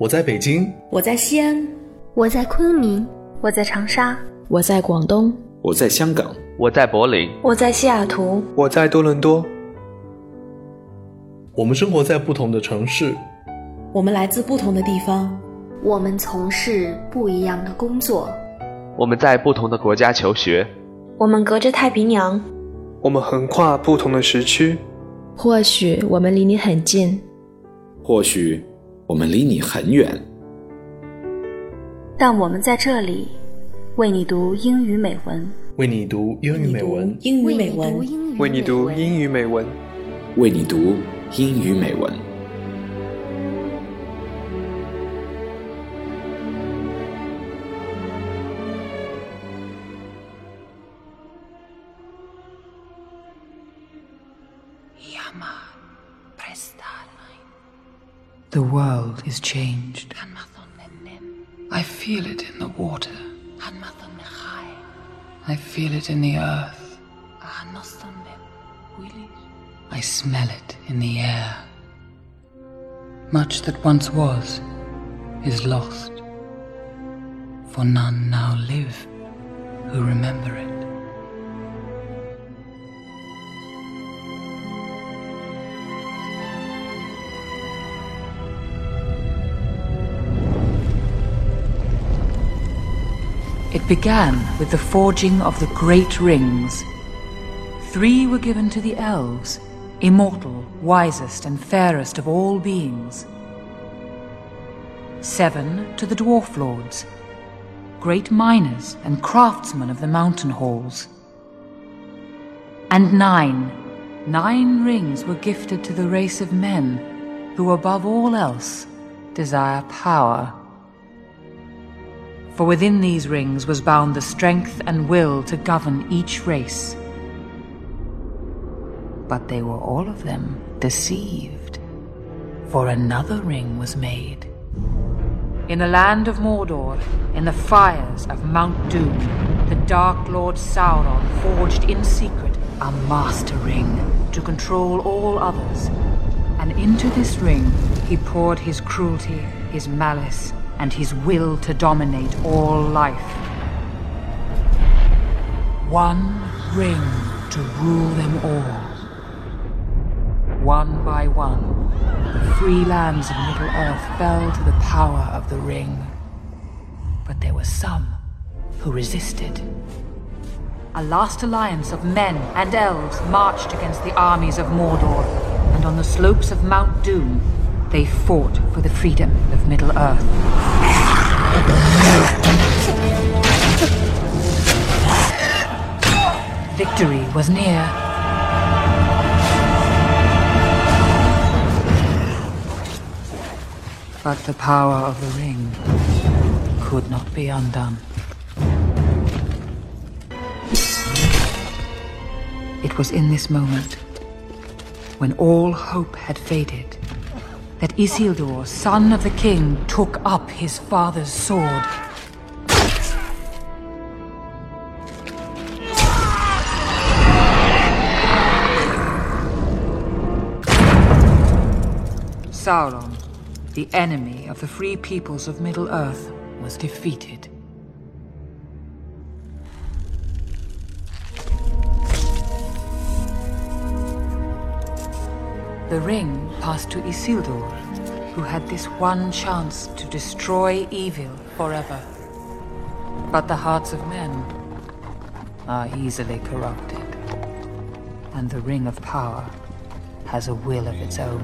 我在北京，我在西安，我在昆明，我在长沙，我在广东，我在香港，我在柏林，我在西雅图，我在多伦多。我们生活在不同的城市，我们来自不同的地方，我们从事不一样的工作，我们在不同的国家求学，我们隔着太平洋，我们横跨不同的时区。或许我们离你很近，或许我们离你很远，但我们在这里为你读英语美文，为你读英语美文，英语美文，为你读英语美文，为你读英语美文。The world is changed. I feel it in the water. I feel it in the earth. I smell it in the air. Much that once was is lost, for none now live who remember it. Began with the forging of the great rings. Three were given to the elves, immortal, wisest, and fairest of all beings. Seven to the dwarf lords, great miners and craftsmen of the mountain halls. And nine, nine rings were gifted to the race of men who, above all else, desire power. For within these rings was bound the strength and will to govern each race. But they were all of them deceived, for another ring was made. In the land of Mordor, in the fires of Mount Doom, the Dark Lord Sauron forged in secret a master ring to control all others. And into this ring he poured his cruelty, his malice, and his will to dominate all life. One ring to rule them all. One by one, the free lands of Middle Earth fell to the power of the ring. But there were some who resisted. A last alliance of men and elves marched against the armies of Mordor, and on the slopes of Mount Doom, they fought for the freedom of Middle Earth. Victory was near. But the power of the ring could not be undone. It was in this moment, when all hope had faded, that Isildur, son of the king, took up his father's sword. Sauron, the enemy of the free peoples of Middle-earth, was defeated. The ring passed to Isildur, who had this one chance to destroy evil forever. But the hearts of men are easily corrupted, and the Ring of Power has a will of its own.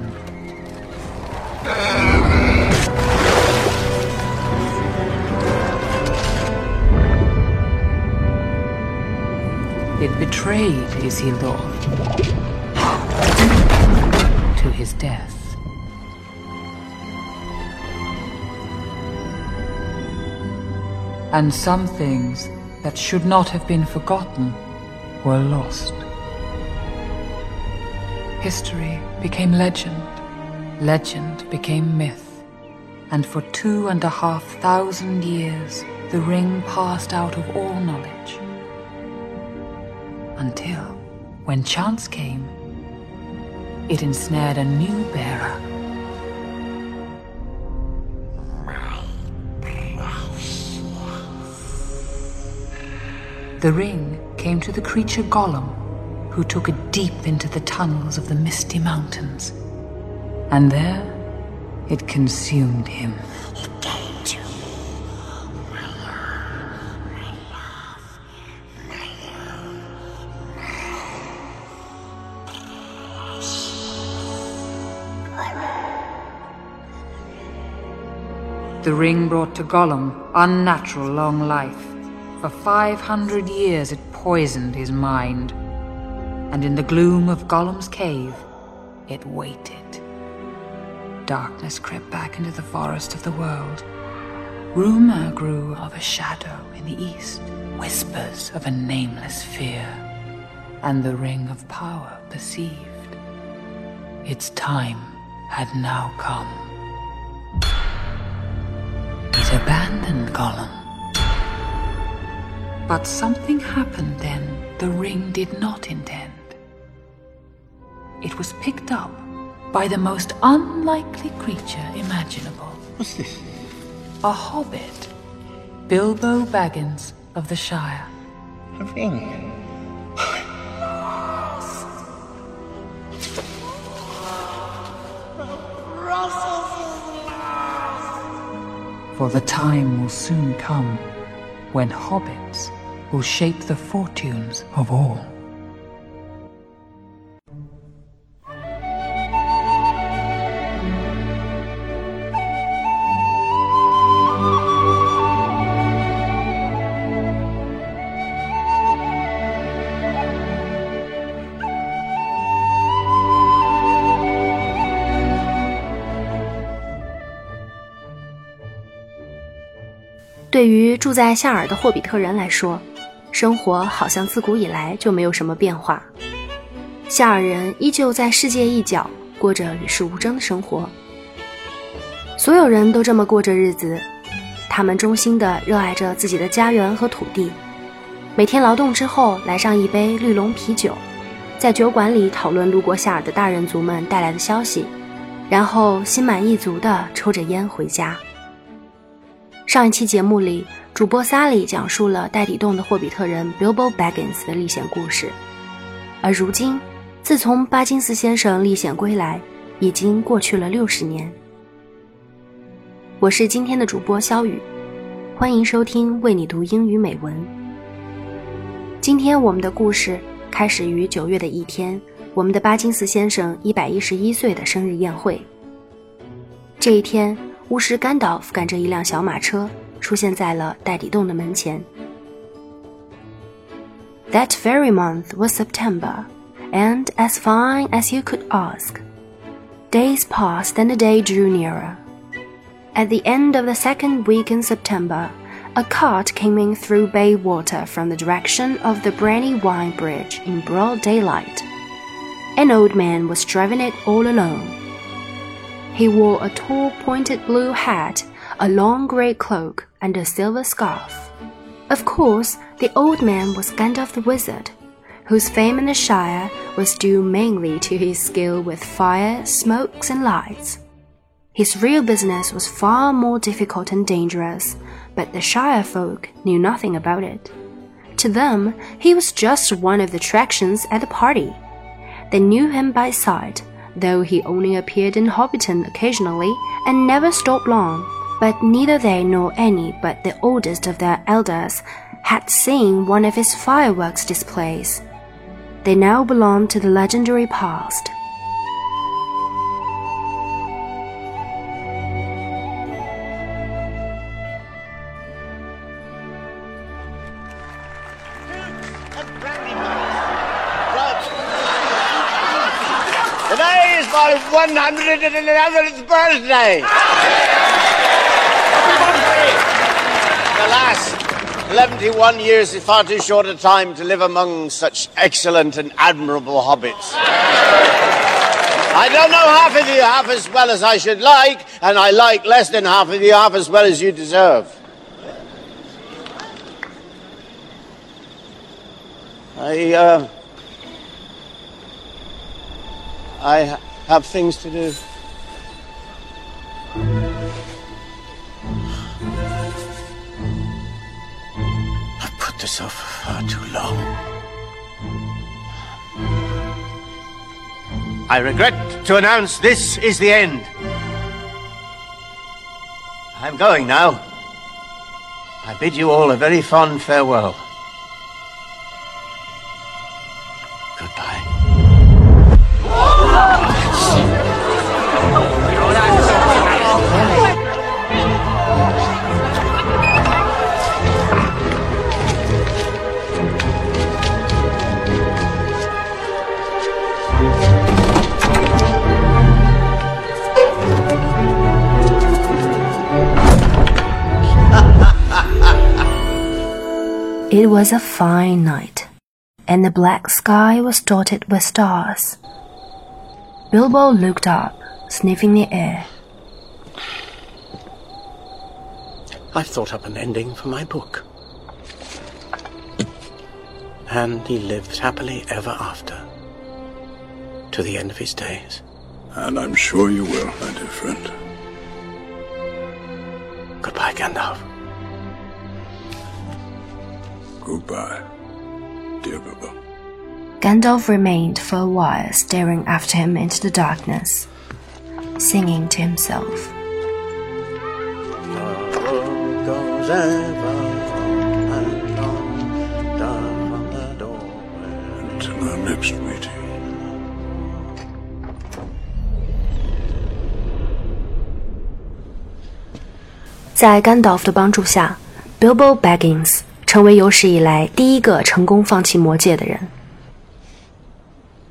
It betrayed Isildur his death. And some things that should not have been forgotten were lost. History became legend, legend became myth, and for two and a half thousand years the ring passed out of all knowledge. Until, when chance came, it ensnared a new bearer. The ring came to the creature Gollum, who took it deep into the tunnels of the Misty Mountains. And there, it consumed him. The ring brought to Gollum unnatural long life. For 500 years it poisoned his mind. And in the gloom of Gollum's cave, it waited. Darkness crept back into the forest of the world. Rumor grew of a shadow in the east, whispers of a nameless fear, and the ring of power perceived. Its time had now come. Abandoned Gollum. But something happened then the ring did not intend. It was picked up by the most unlikely creature imaginable. What's this? A hobbit. Bilbo Baggins of the Shire. A ring. For the time will soon come when hobbits will shape the fortunes of all. “对于住在夏尔的霍比特人来说，生活好像自古以来就没有什么变化。夏尔人依旧在世界一角过着与世无争的生活，所有人都这么过着日子。他们衷心地热爱着自己的家园和土地，每天劳动之后来上一杯绿龙啤酒，在酒馆里讨论路过夏尔的大人族们带来的消息，然后心满意足地抽着烟回家。上一期节目里，主播萨里讲述了戴底洞的霍比特人 Bilbo Baggins 的历险故事，而如今，自从巴金斯先生历险归来，已经过去了六十年。我是今天的主播肖雨，欢迎收听为你读英语美文。今天我们的故事开始于九月的一天，我们的巴金斯先生一百一十一岁的生日宴会。这一天。巫师甘道夫赶着一辆小马车出现在了戴底洞的门前。That very month was September, and as fine as you could ask. Days passed and the day drew nearer. At the end of the second week in September, a cart came in through Bywater from the direction of the Brandywine Bridge in broad daylight. An old man was driving it all alone. He wore a tall pointed blue hat, a long grey cloak, and a silver scarf. Of course, the old man was Gandalf the Wizard, whose fame in the Shire was due mainly to his skill with fire, smokes, and lights. His real business was far more difficult and dangerous, but the Shire folk knew nothing about it. To them, he was just one of the attractions at the party. They knew him by sight, though he only appeared in Hobbiton occasionally and never stopped long. But neither they nor any but the oldest of their elders had seen one of his fireworks displays. They now belonged to the legendary past. 100th birthday. another's birthday. 71 years is far too short a time to live among such excellent and admirable hobbits. I don't know half of you half as well as I should like, and I like less than half of you half as well as you deserve. I, uh, I, have things to do. I've put this off for far too long. I regret to announce this is the end. I'm going now. I bid you all a very fond farewell. Goodbye. It was a fine night, and the black sky was dotted with stars. Bilbo looked up, sniffing the air. I've thought up an ending for my book. And he lived happily ever after, to the end of his days. And I'm sure you will, my dear friend. Goodbye, Gandalf. Goodbye, dear Bilbo. Gandalf remained for a while staring after him into the darkness, singing to himself. Until our next meeting. Bilbo Baggins 成为有史以来第一个成功放弃魔戒的人。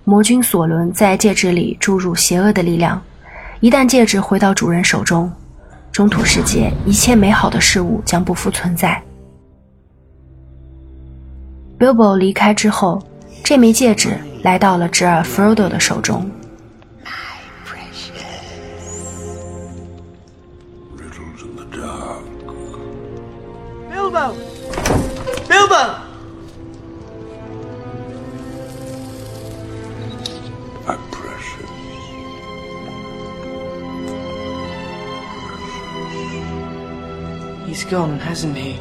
魔君索伦在戒指里注入邪恶的力量，一旦戒指回到主人手中，中土世界一切美好的事物将不复存在。Bilbo 离开之后，这枚戒指来到了侄儿 Frodo 的手中。Riddles in the dark. Bilbo! Bilbo! Gone, hasn't he?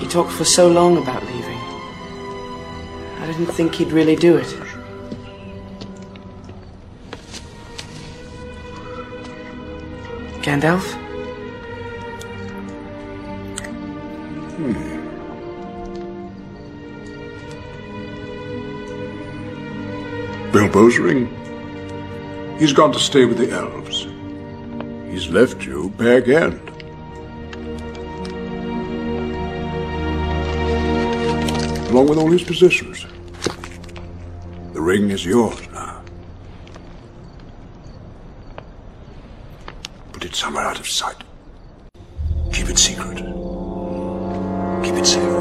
He talked for so long about leaving. I didn't think he'd really do it. Gandalf? Hmm. Bilbo's ring. He's gone to stay with the elves. He's left you Bag End. Along with all his possessions. The ring is yours now. Put it somewhere out of sight. Keep it secret. Keep it safe.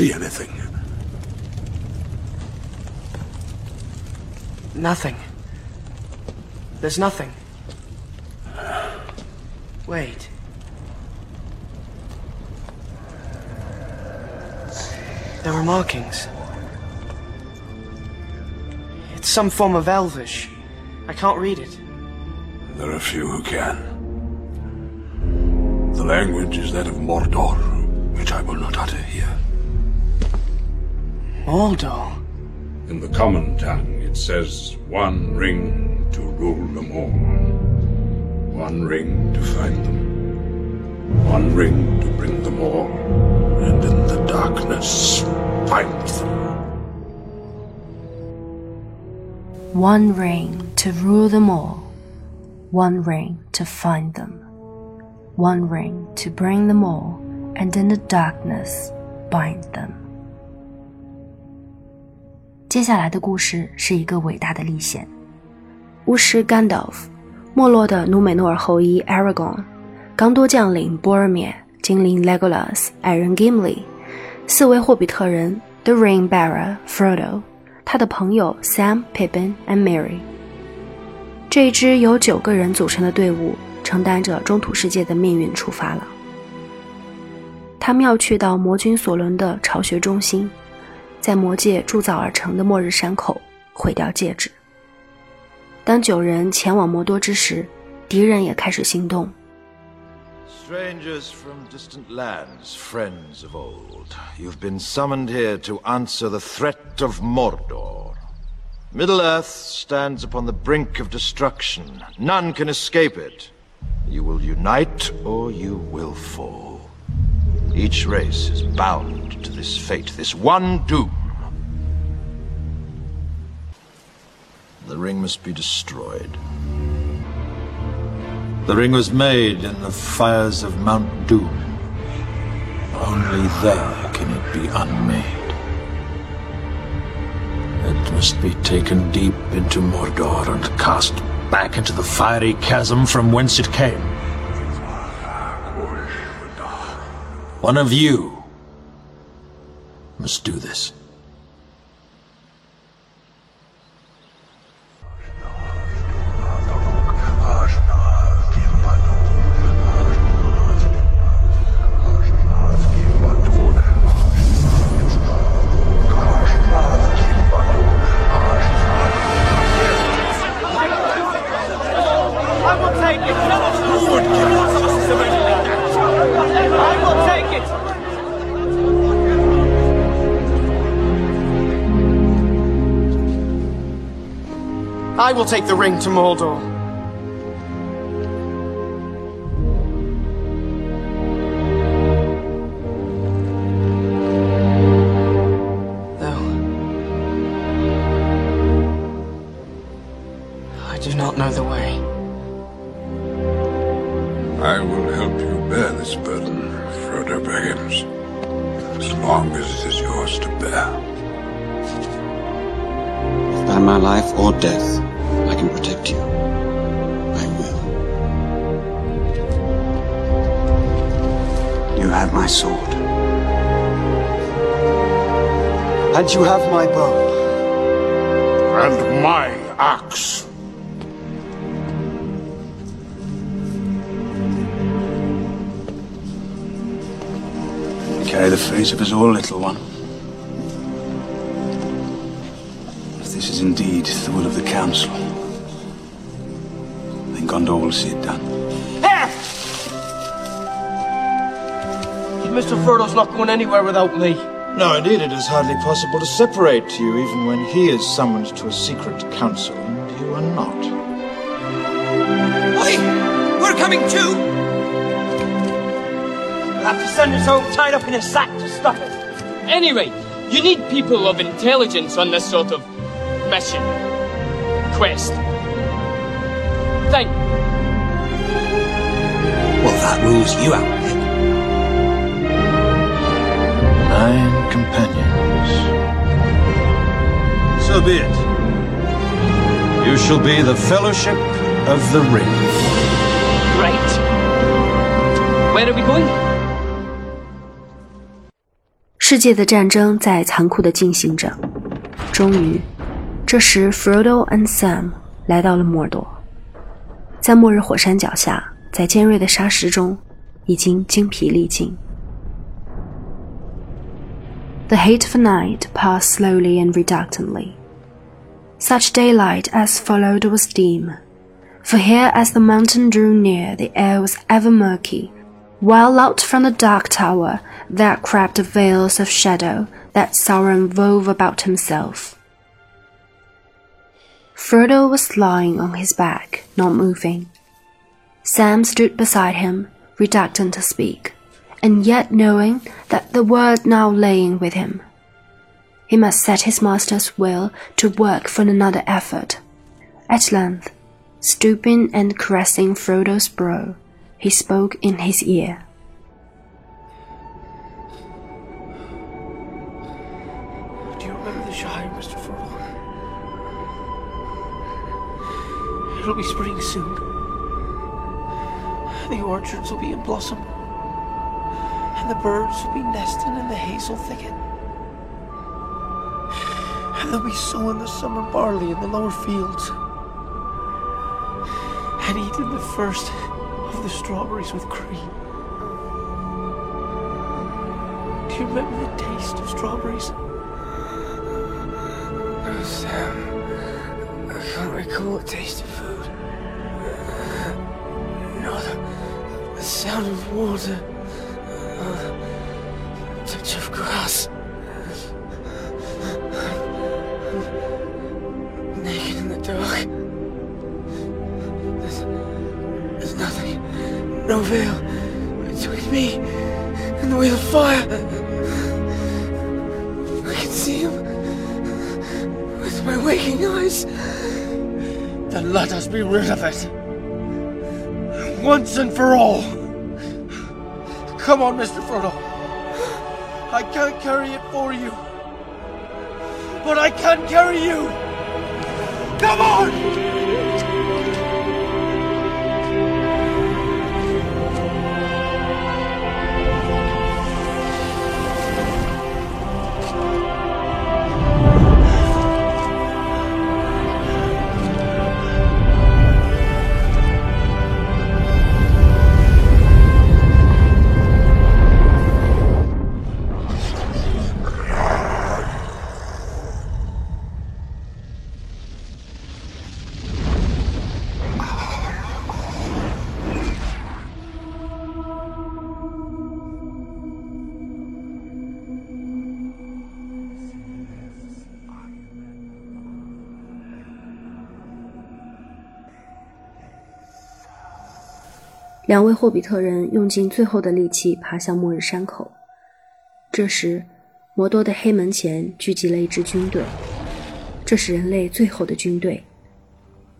See anything? Nothing. There's nothing. Wait. There were markings. It's some form of Elvish. I can't read it. There are few who can. The language is that of Mordor, which I will not utter here. Mordor? In the common tongue, it says one ring to rule them all, one ring to find them, one ring to bring them all, and in the darkness find them. One ring to rule them all, one ring to find them, one ring to bring them all, and in the darkness bind them. 接下来的故事是一个伟大的历险。巫师 Gandalf，没落的努美诺尔后裔 Aragon 刚多将领 Boromir，精灵 Legolas，矮人 Gimli，四位霍比特人 The Ring Bearer Frodo。他的朋友 Sam、Pippin and Mary。这一支由九个人组成的队伍，承担着中土世界的命运出发了。他们要去到魔君索伦的巢穴中心，在魔界铸造而成的末日山口毁掉戒指。当九人前往魔多之时，敌人也开始行动。Strangers from distant lands, friends of old, you've been summoned here to answer the threat of Mordor. Middle-earth stands upon the brink of destruction. None can escape it. You will unite or you will fall. Each race is bound to this fate, this one doom. The ring must be destroyed. The ring was made in the fires of Mount Doom. Only there can it be unmade. It must be taken deep into Mordor and cast back into the fiery chasm from whence it came. One of you must do this. Will take the ring to Mordor. Though I do not know the way. I will help you bear this burden, Frodo Baggins, as long as it is yours to bear. If by my life or death I can protect you, I will. You have my sword. And you have my bow. And my axe. Carry the fate of us all, little one. If this is indeed the will of the Council, then Gondor will see it done. Mr. Frodo's not going anywhere without me. No, indeed, it is hardly possible to separate you, even when he is summoned to a secret council, and you are not. Wait! We're coming too! You'll have to send us home tied up in a sack to stop it. Anyway, you need people of intelligence on this sort of mission. Quest. Thing. That rules you out, Nick. Nine companions. So be it. You shall be the Fellowship of the Ring. Right. Where are we going? 世界的战争在残酷地进行着。终于，这时 Frodo and Sam 来到了莫尔多，在末日火山脚下，在尖锐的沙石中，已经精疲力尽。The heat of night passed slowly and reluctantly. Such daylight as followed was dim, for here as the mountain drew near the air was ever murky, while out from the dark tower there crept veils of shadow that Sauron wove about himself. Frodo was lying on his back, not moving. Sam stood beside him, reluctant to speak, and yet knowing that the word now laying with him. He must set his master's will to work for another effort. At length, stooping and caressing Frodo's brow, he spoke in his ear. Do you remember the Shire, Mr. Frodo? It'll be spring soon. The orchards will be in blossom. And the birds will be nesting in the hazel thicket. And they'll be sowing the summer barley in the lower fields. And eating the first of the strawberries with cream. Do you remember the taste of strawberries? Oh, Sam. I can't recall the taste of food. Sound of water. Uh, touch of grass. Naked in the dark. There's, there's nothing, no veil between me and the wheel of fire. I can see him with my waking eyes. Then let us be rid of it. Once and for all. Come on, Mr. Frodo. I can't carry it for you. But I can carry you. Come on! 两位霍比特人用尽最后的力气爬向末日山口。这时，魔多的黑门前聚集了一支军队，这是人类最后的军队，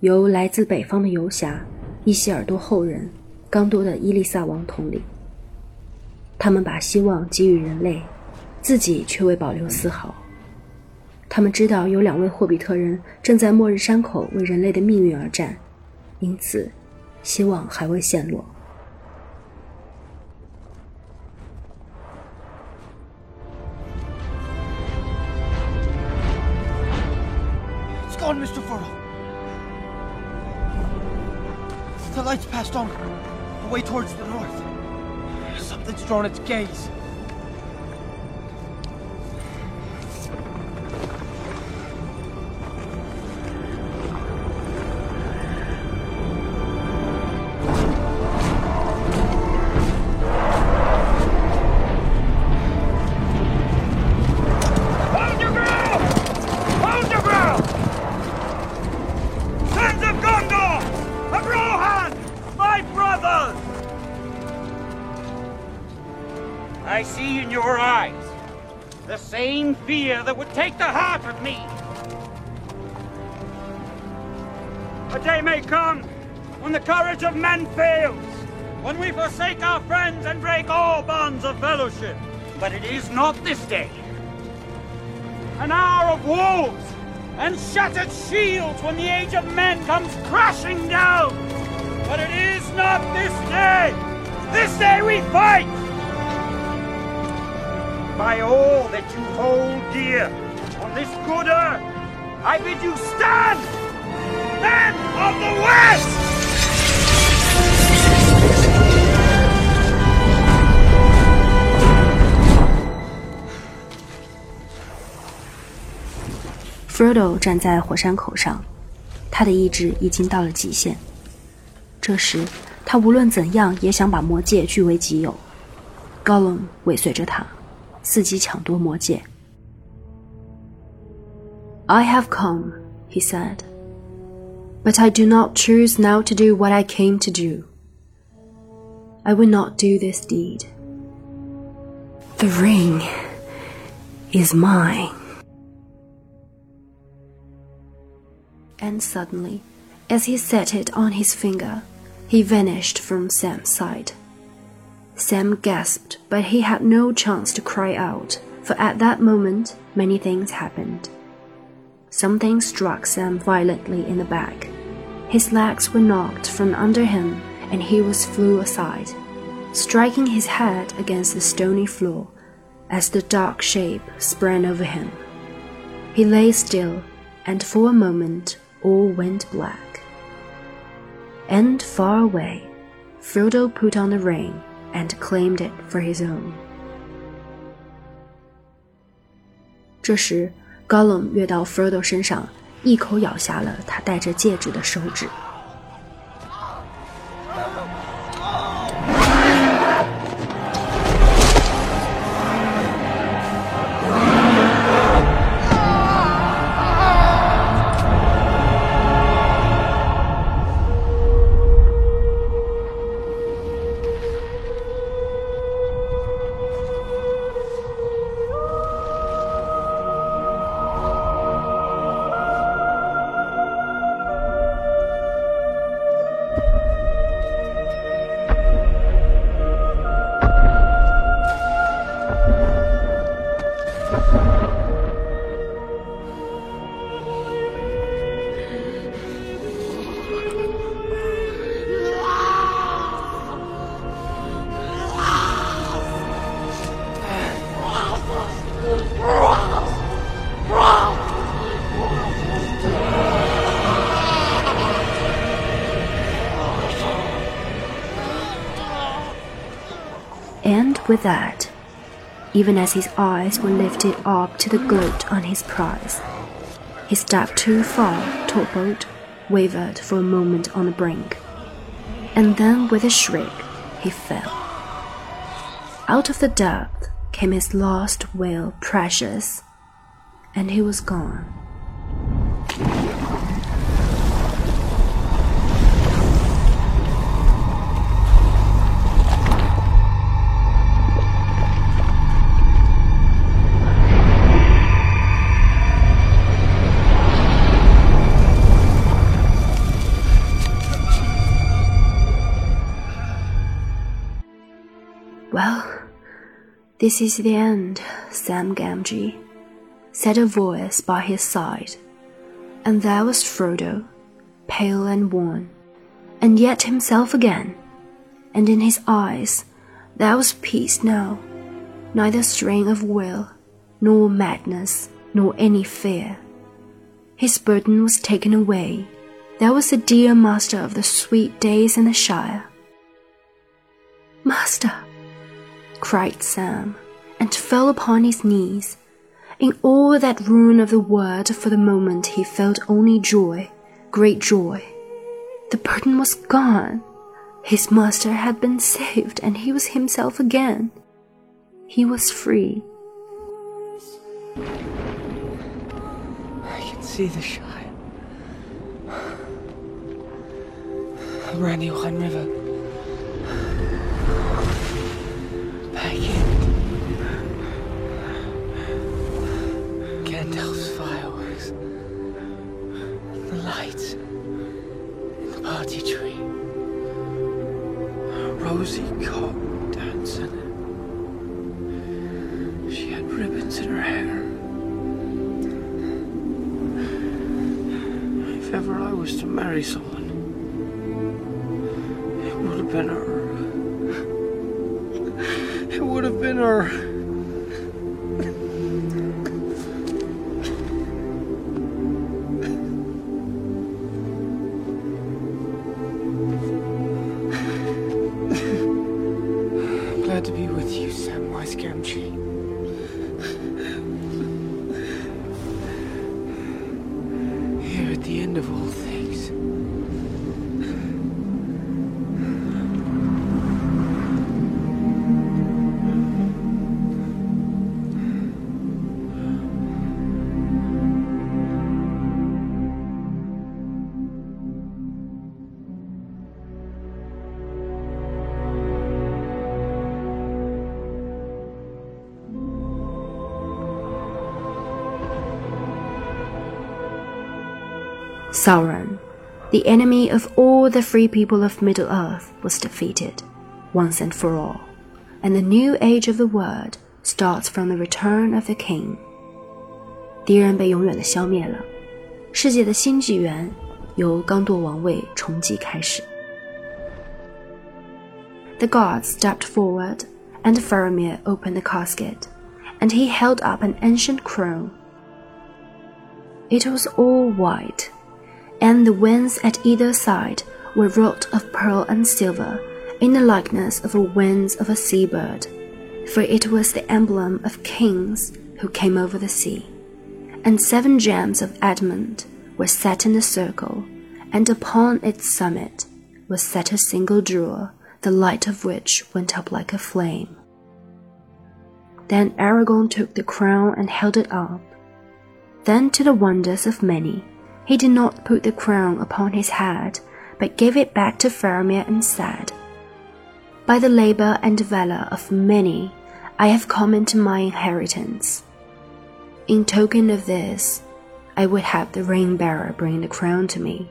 由来自北方的游侠伊希尔多后人刚多的伊丽萨王统领。他们把希望给予人类，自己却未保留丝毫。他们知道有两位霍比特人正在末日山口为人类的命运而战，因此，希望还未陷落。Gone, Mr. Frodo. The light's passed on, away towards the north. Something's drawn its gaze. Fear that would take the heart of me. A day may come when the courage of men fails, when we forsake our friends and break all bonds of fellowship. But it is not this day an hour of wolves and shattered shields when the age of men comes crashing down. But it is not this day. This day we fight. By all that you hold dear on this good earth, I bid you stand, men of the West! Frodo 站在火山口上，他的意志已经到了极限。这时，他无论怎样也想把魔戒据为己有。Gollum 尾随着他，伺机抢夺魔戒。I have come, he said, but I do not choose now to do what I came to do. I will not do this deed. The ring is mine. And suddenly, as he set it on his finger, he vanished from Sam's sight. Sam gasped, but he had no chance to cry out, for at that moment many things happened. Something struck Sam violently in the back. His legs were knocked from under him, and he was flew aside, striking his head against the stony floor as the dark shape sprang over him. He lay still, and for a moment all went black. And far away, Frodo put on the ring and claimed it for his own. 这时，高冷跃到 Frodo 身上，一口咬下了他戴着戒指的手指。 With that, even as his eyes were lifted up to the gloat on his prize, he stepped too far, toppled, wavered for a moment on the brink, and then with a shriek he fell. Out of the depth came his last wail, precious, and he was gone. This is the end, Sam Gamgee, said a voice by his side, and there was Frodo, pale and worn, and yet himself again, and in his eyes there was peace now, neither strain of will, nor madness, nor any fear. His burden was taken away. There was the dear master of the sweet days in the Shire. Master! Cried Sam, and fell upon his knees. In all that ruin of the world, for the moment he felt only joy, great joy. The burden was gone. His master had been saved, and he was himself again. He was free. I can see the Shire. The Brandywine River. Bag End. Gandalf's fireworks. The lights. In the party tree. Rosie Cotton dancing. She had ribbons in her hair. If ever I was to marry someone, it would have been her. Would have been. I'm glad to be with you, Samwise Gamgee. Sauron, the enemy of all the free people of Middle Earth, was defeated once and for all, and the new age of the world starts from the return of the king. 敌人被永远的消灭了，世界的新纪元由刚铎王位重继开始。The gods stepped forward, and Faramir opened the casket, and he held up an ancient crown. It was all white, and the wings at either side were wrought of pearl and silver in the likeness of the wings of a sea bird, for it was the emblem of kings who came over the sea. And seven gems of adamant were set in a circle, and upon its summit was set a single jewel, the light of which went up like a flame. Then Aragorn took the crown and held it up. Then, to the wonders of many, he did not put the crown upon his head, but gave it back to Faramir and said, By the labor and valor of many, I have come into my inheritance. In token of this, I would have the ring bearer bring the crown to me,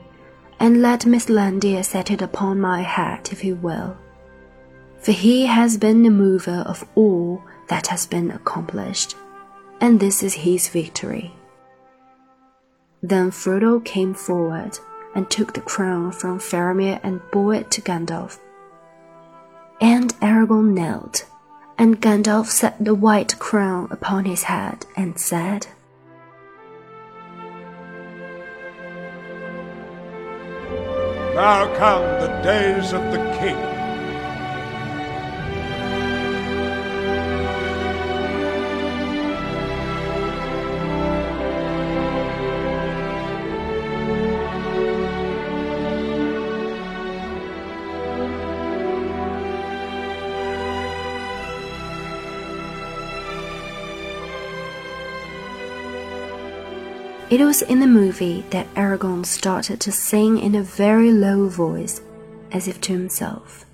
and let Mithrandir set it upon my head if he will. For he has been the mover of all that has been accomplished, and this is his victory. Then Frodo came forward and took the crown from Faramir and bore it to Gandalf. And Aragorn knelt, and Gandalf set the white crown upon his head and said, Now come the days of the king. It was in the movie that Aragorn started to sing in a very low voice, as if to himself.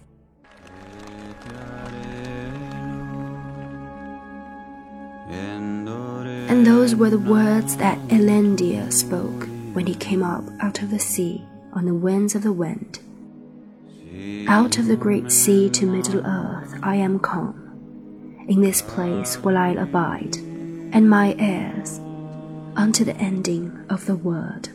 And those were the words that Elendil spoke when he came up out of the sea on the winds of the wind. Out of the great sea to Middle Earth I am come. In this place will I abide, and my heirs unto the ending of the world.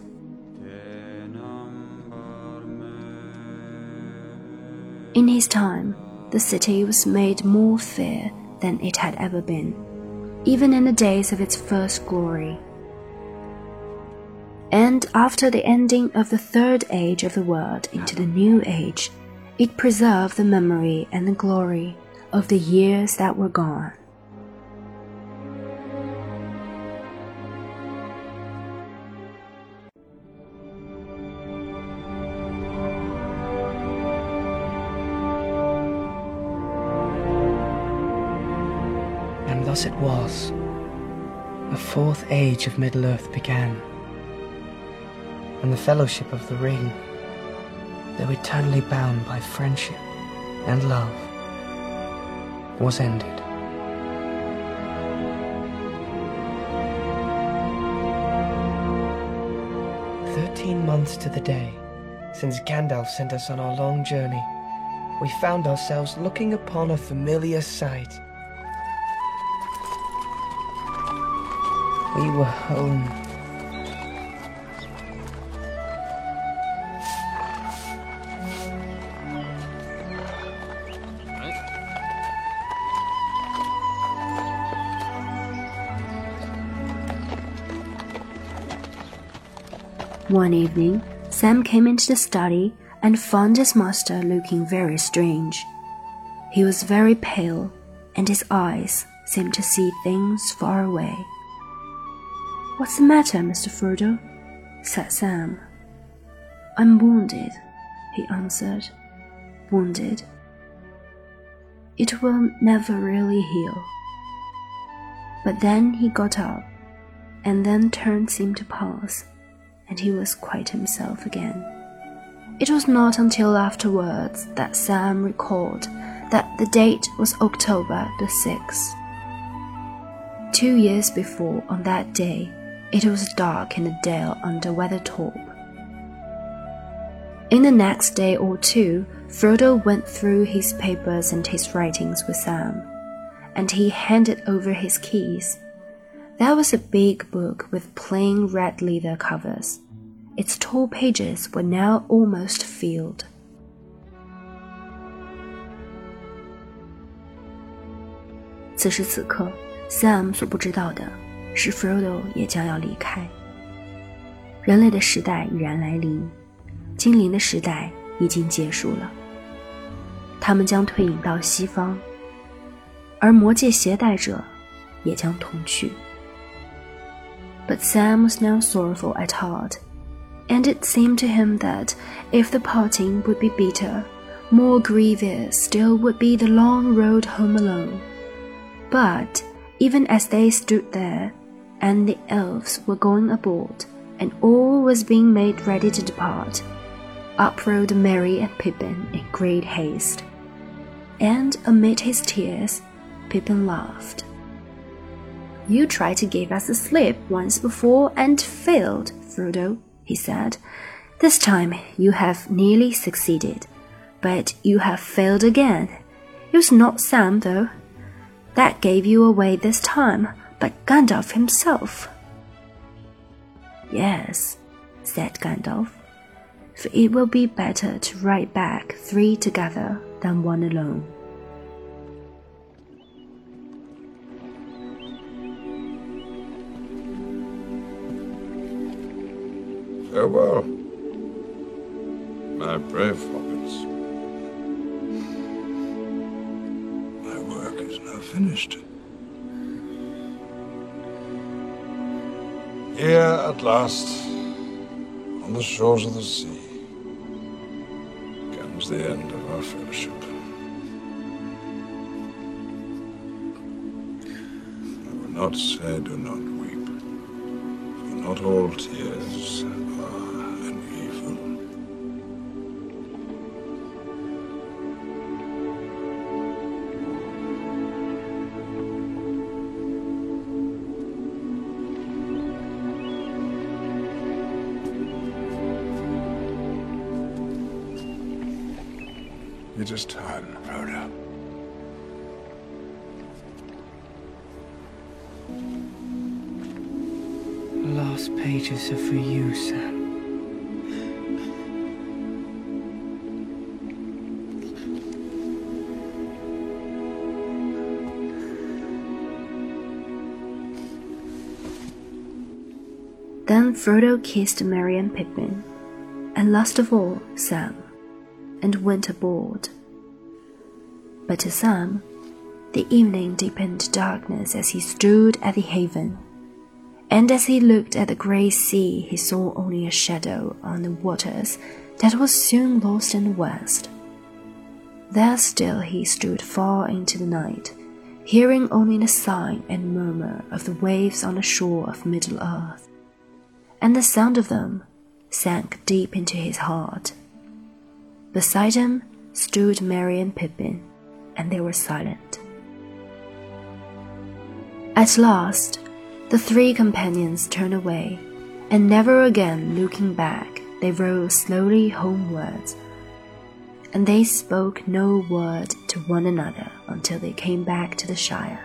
In his time, the city was made more fair than it had ever been, even in the days of its first glory. And after the ending of the third age of the world into the new age, it preserved the memory and the glory of the years that were gone. Thus it was. The fourth age of Middle Earth began, and the fellowship of the Ring, though eternally bound by friendship and love, was ended. Thirteen months to the day since Gandalf sent us on our long journey, we found ourselves looking upon a familiar sight. We were home. One evening, Sam came into the study and found his master looking very strange. He was very pale, and his eyes seemed to see things far away. What's the matter, Mr. Frodo? said Sam. I'm wounded, he answered. Wounded. It will never really heal. But then he got up, and then turn seemed to pass, and he was quite himself again. It was not until afterwards that Sam recalled that the date was October the 6th. Two years before, on that day, it was dark in the dale under Weathertop, In the next day or two, Frodo went through his papers and his writings with Sam, and he handed over his keys. That was a big book with plain red leather covers. Its tall pages were now almost filled. 此时此刻，Sam 所不知道的 是 Frodo 也将要离开。人类的时代已然来临，精灵的时代已经结束了。他们将退隐到西方，而魔戒携带者也将同去。But Sam was now sorrowful at heart, and it seemed to him that if the parting would be bitter, more grievous still would be the long road home alone. But even as they stood there, and the elves were going aboard, and all was being made ready to depart, up rode Merry and Pippin in great haste. And amid his tears, Pippin laughed. You tried to give us a slip once before and failed, Frodo, he said. This time you have nearly succeeded, but you have failed again. It was not Sam, though. That gave you away this time, but Gandalf himself. Yes, said Gandalf, for it will be better to ride back three together than one alone. Farewell, my brave hobbits. My work is now finished. Here, at last, on the shores of the sea, comes the end of our fellowship. I will not say do not weep, for not all tears It is time, Frodo. The last pages are for you, Sam. Then Frodo kissed Merry and Pippin, and last of all Sam, and went aboard. But to Sam, the evening deepened to darkness as he stood at the haven, and as he looked at the grey sea, he saw only a shadow on the waters that was soon lost in the west. There still he stood far into the night, hearing only the sigh and murmur of the waves on the shore of Middle Earth, and the sound of them sank deep into his heart. Beside him stood Merry and Pippin, and they were silent. At last, the three companions turned away, and never again looking back, they rode slowly homewards. And they spoke no word to one another until they came back to the Shire.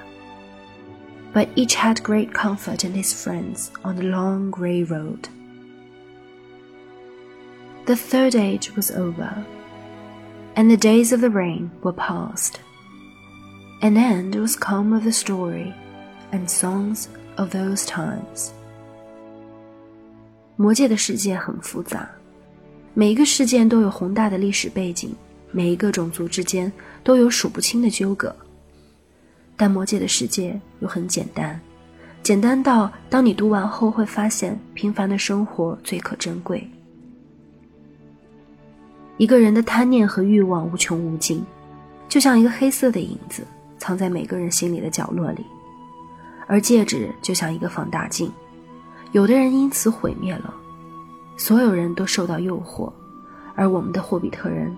But each had great comfort in his friends on the long grey road. The third age was over, and the days of the rain were past. An end was come of the story, and songs of those times. 魔界的世界很复杂，每一个事件都有宏大的历史背景，每一个种族之间都有数不清的纠葛。但魔界的世界又很简单，简单到当你读完后会发现，平凡的生活最可珍贵。一个人的贪念和欲望无穷无尽，就像一个黑色的影子，藏在每个人心里的角落里。而戒指就像一个放大镜，有的人因此毁灭了。所有人都受到诱惑，而我们的霍比特人，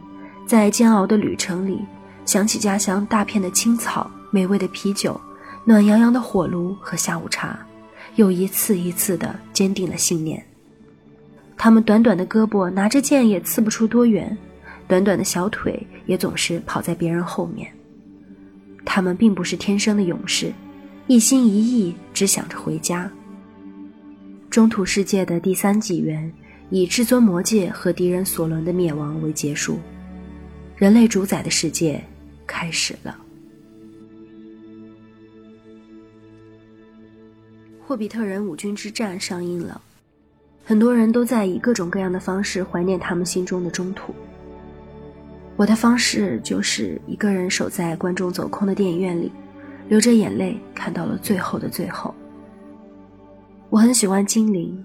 在煎熬的旅程里，想起家乡大片的青草、美味的啤酒、暖洋洋的火炉和下午茶，又一次一次地坚定了信念。他们短短的胳膊拿着剑也刺不出多远，短短的小腿也总是跑在别人后面。他们并不是天生的勇士，一心一意只想着回家。中土世界的第三纪元以至尊魔界和敌人索伦的灭亡为结束，人类主宰的世界开始了。霍比特人五军之战上映了，很多人都在以各种各样的方式怀念他们心中的中土。我的方式就是一个人守在观众走空的电影院里，流着眼泪看到了最后的最后。我很喜欢精灵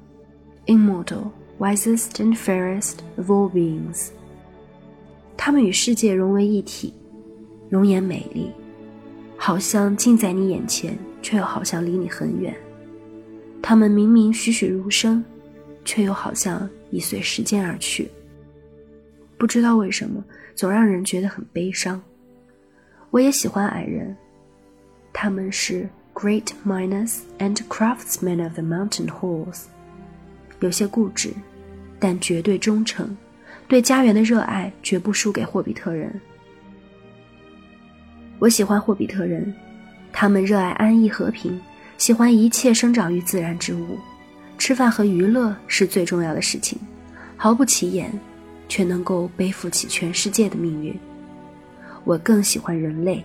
，immortal, wisest and fairest of all beings。他们与世界融为一体，容颜美丽，好像近在你眼前，却又好像离你很远。他们明明栩栩如生，却又好像已随时间而去。不知道为什么，总让人觉得很悲伤。我也喜欢矮人，他们是 great miners and craftsmen of the mountain halls，有些固执，但绝对忠诚，对家园的热爱绝不输给霍比特人。我喜欢霍比特人，他们热爱安逸和平。喜欢一切生长于自然之物，吃饭和娱乐是最重要的事情，毫不起眼，却能够背负起全世界的命运。我更喜欢人类，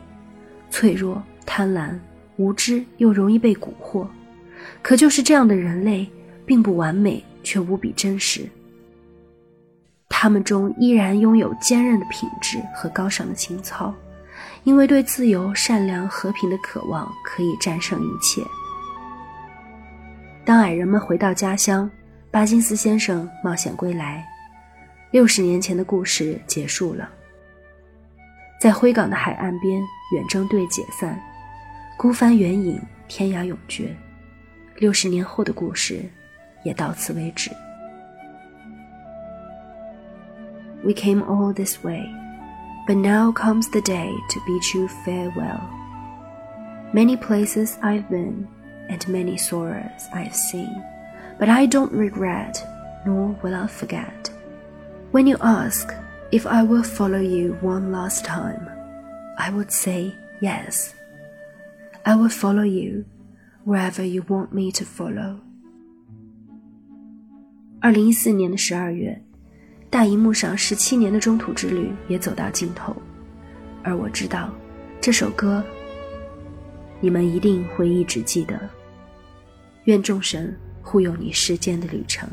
脆弱、贪婪、无知又容易被蛊惑，可就是这样的人类，并不完美，却无比真实。他们中依然拥有坚韧的品质和高尚的情操，因为对自由、善良、和平的渴望可以战胜一切。当矮人们回到家乡，巴金斯先生冒险归来，六十年前的故事结束了。在灰港的海岸边，远征队解散，孤帆远影，天涯永绝。六十年后的故事也到此为止。We came all this way, but now comes the day to bid you farewell. Many places I've been and many sorrows I have seen, but I don't regret, nor will I forget. When you ask if I will follow you one last time, I would say yes. I will follow you wherever you want me to follow. 二零一四年的十二月，大荧幕上十七年的中土之旅也走到尽头，而我知道这首歌，你们一定会一直记得。愿众神护佑你世间的旅程。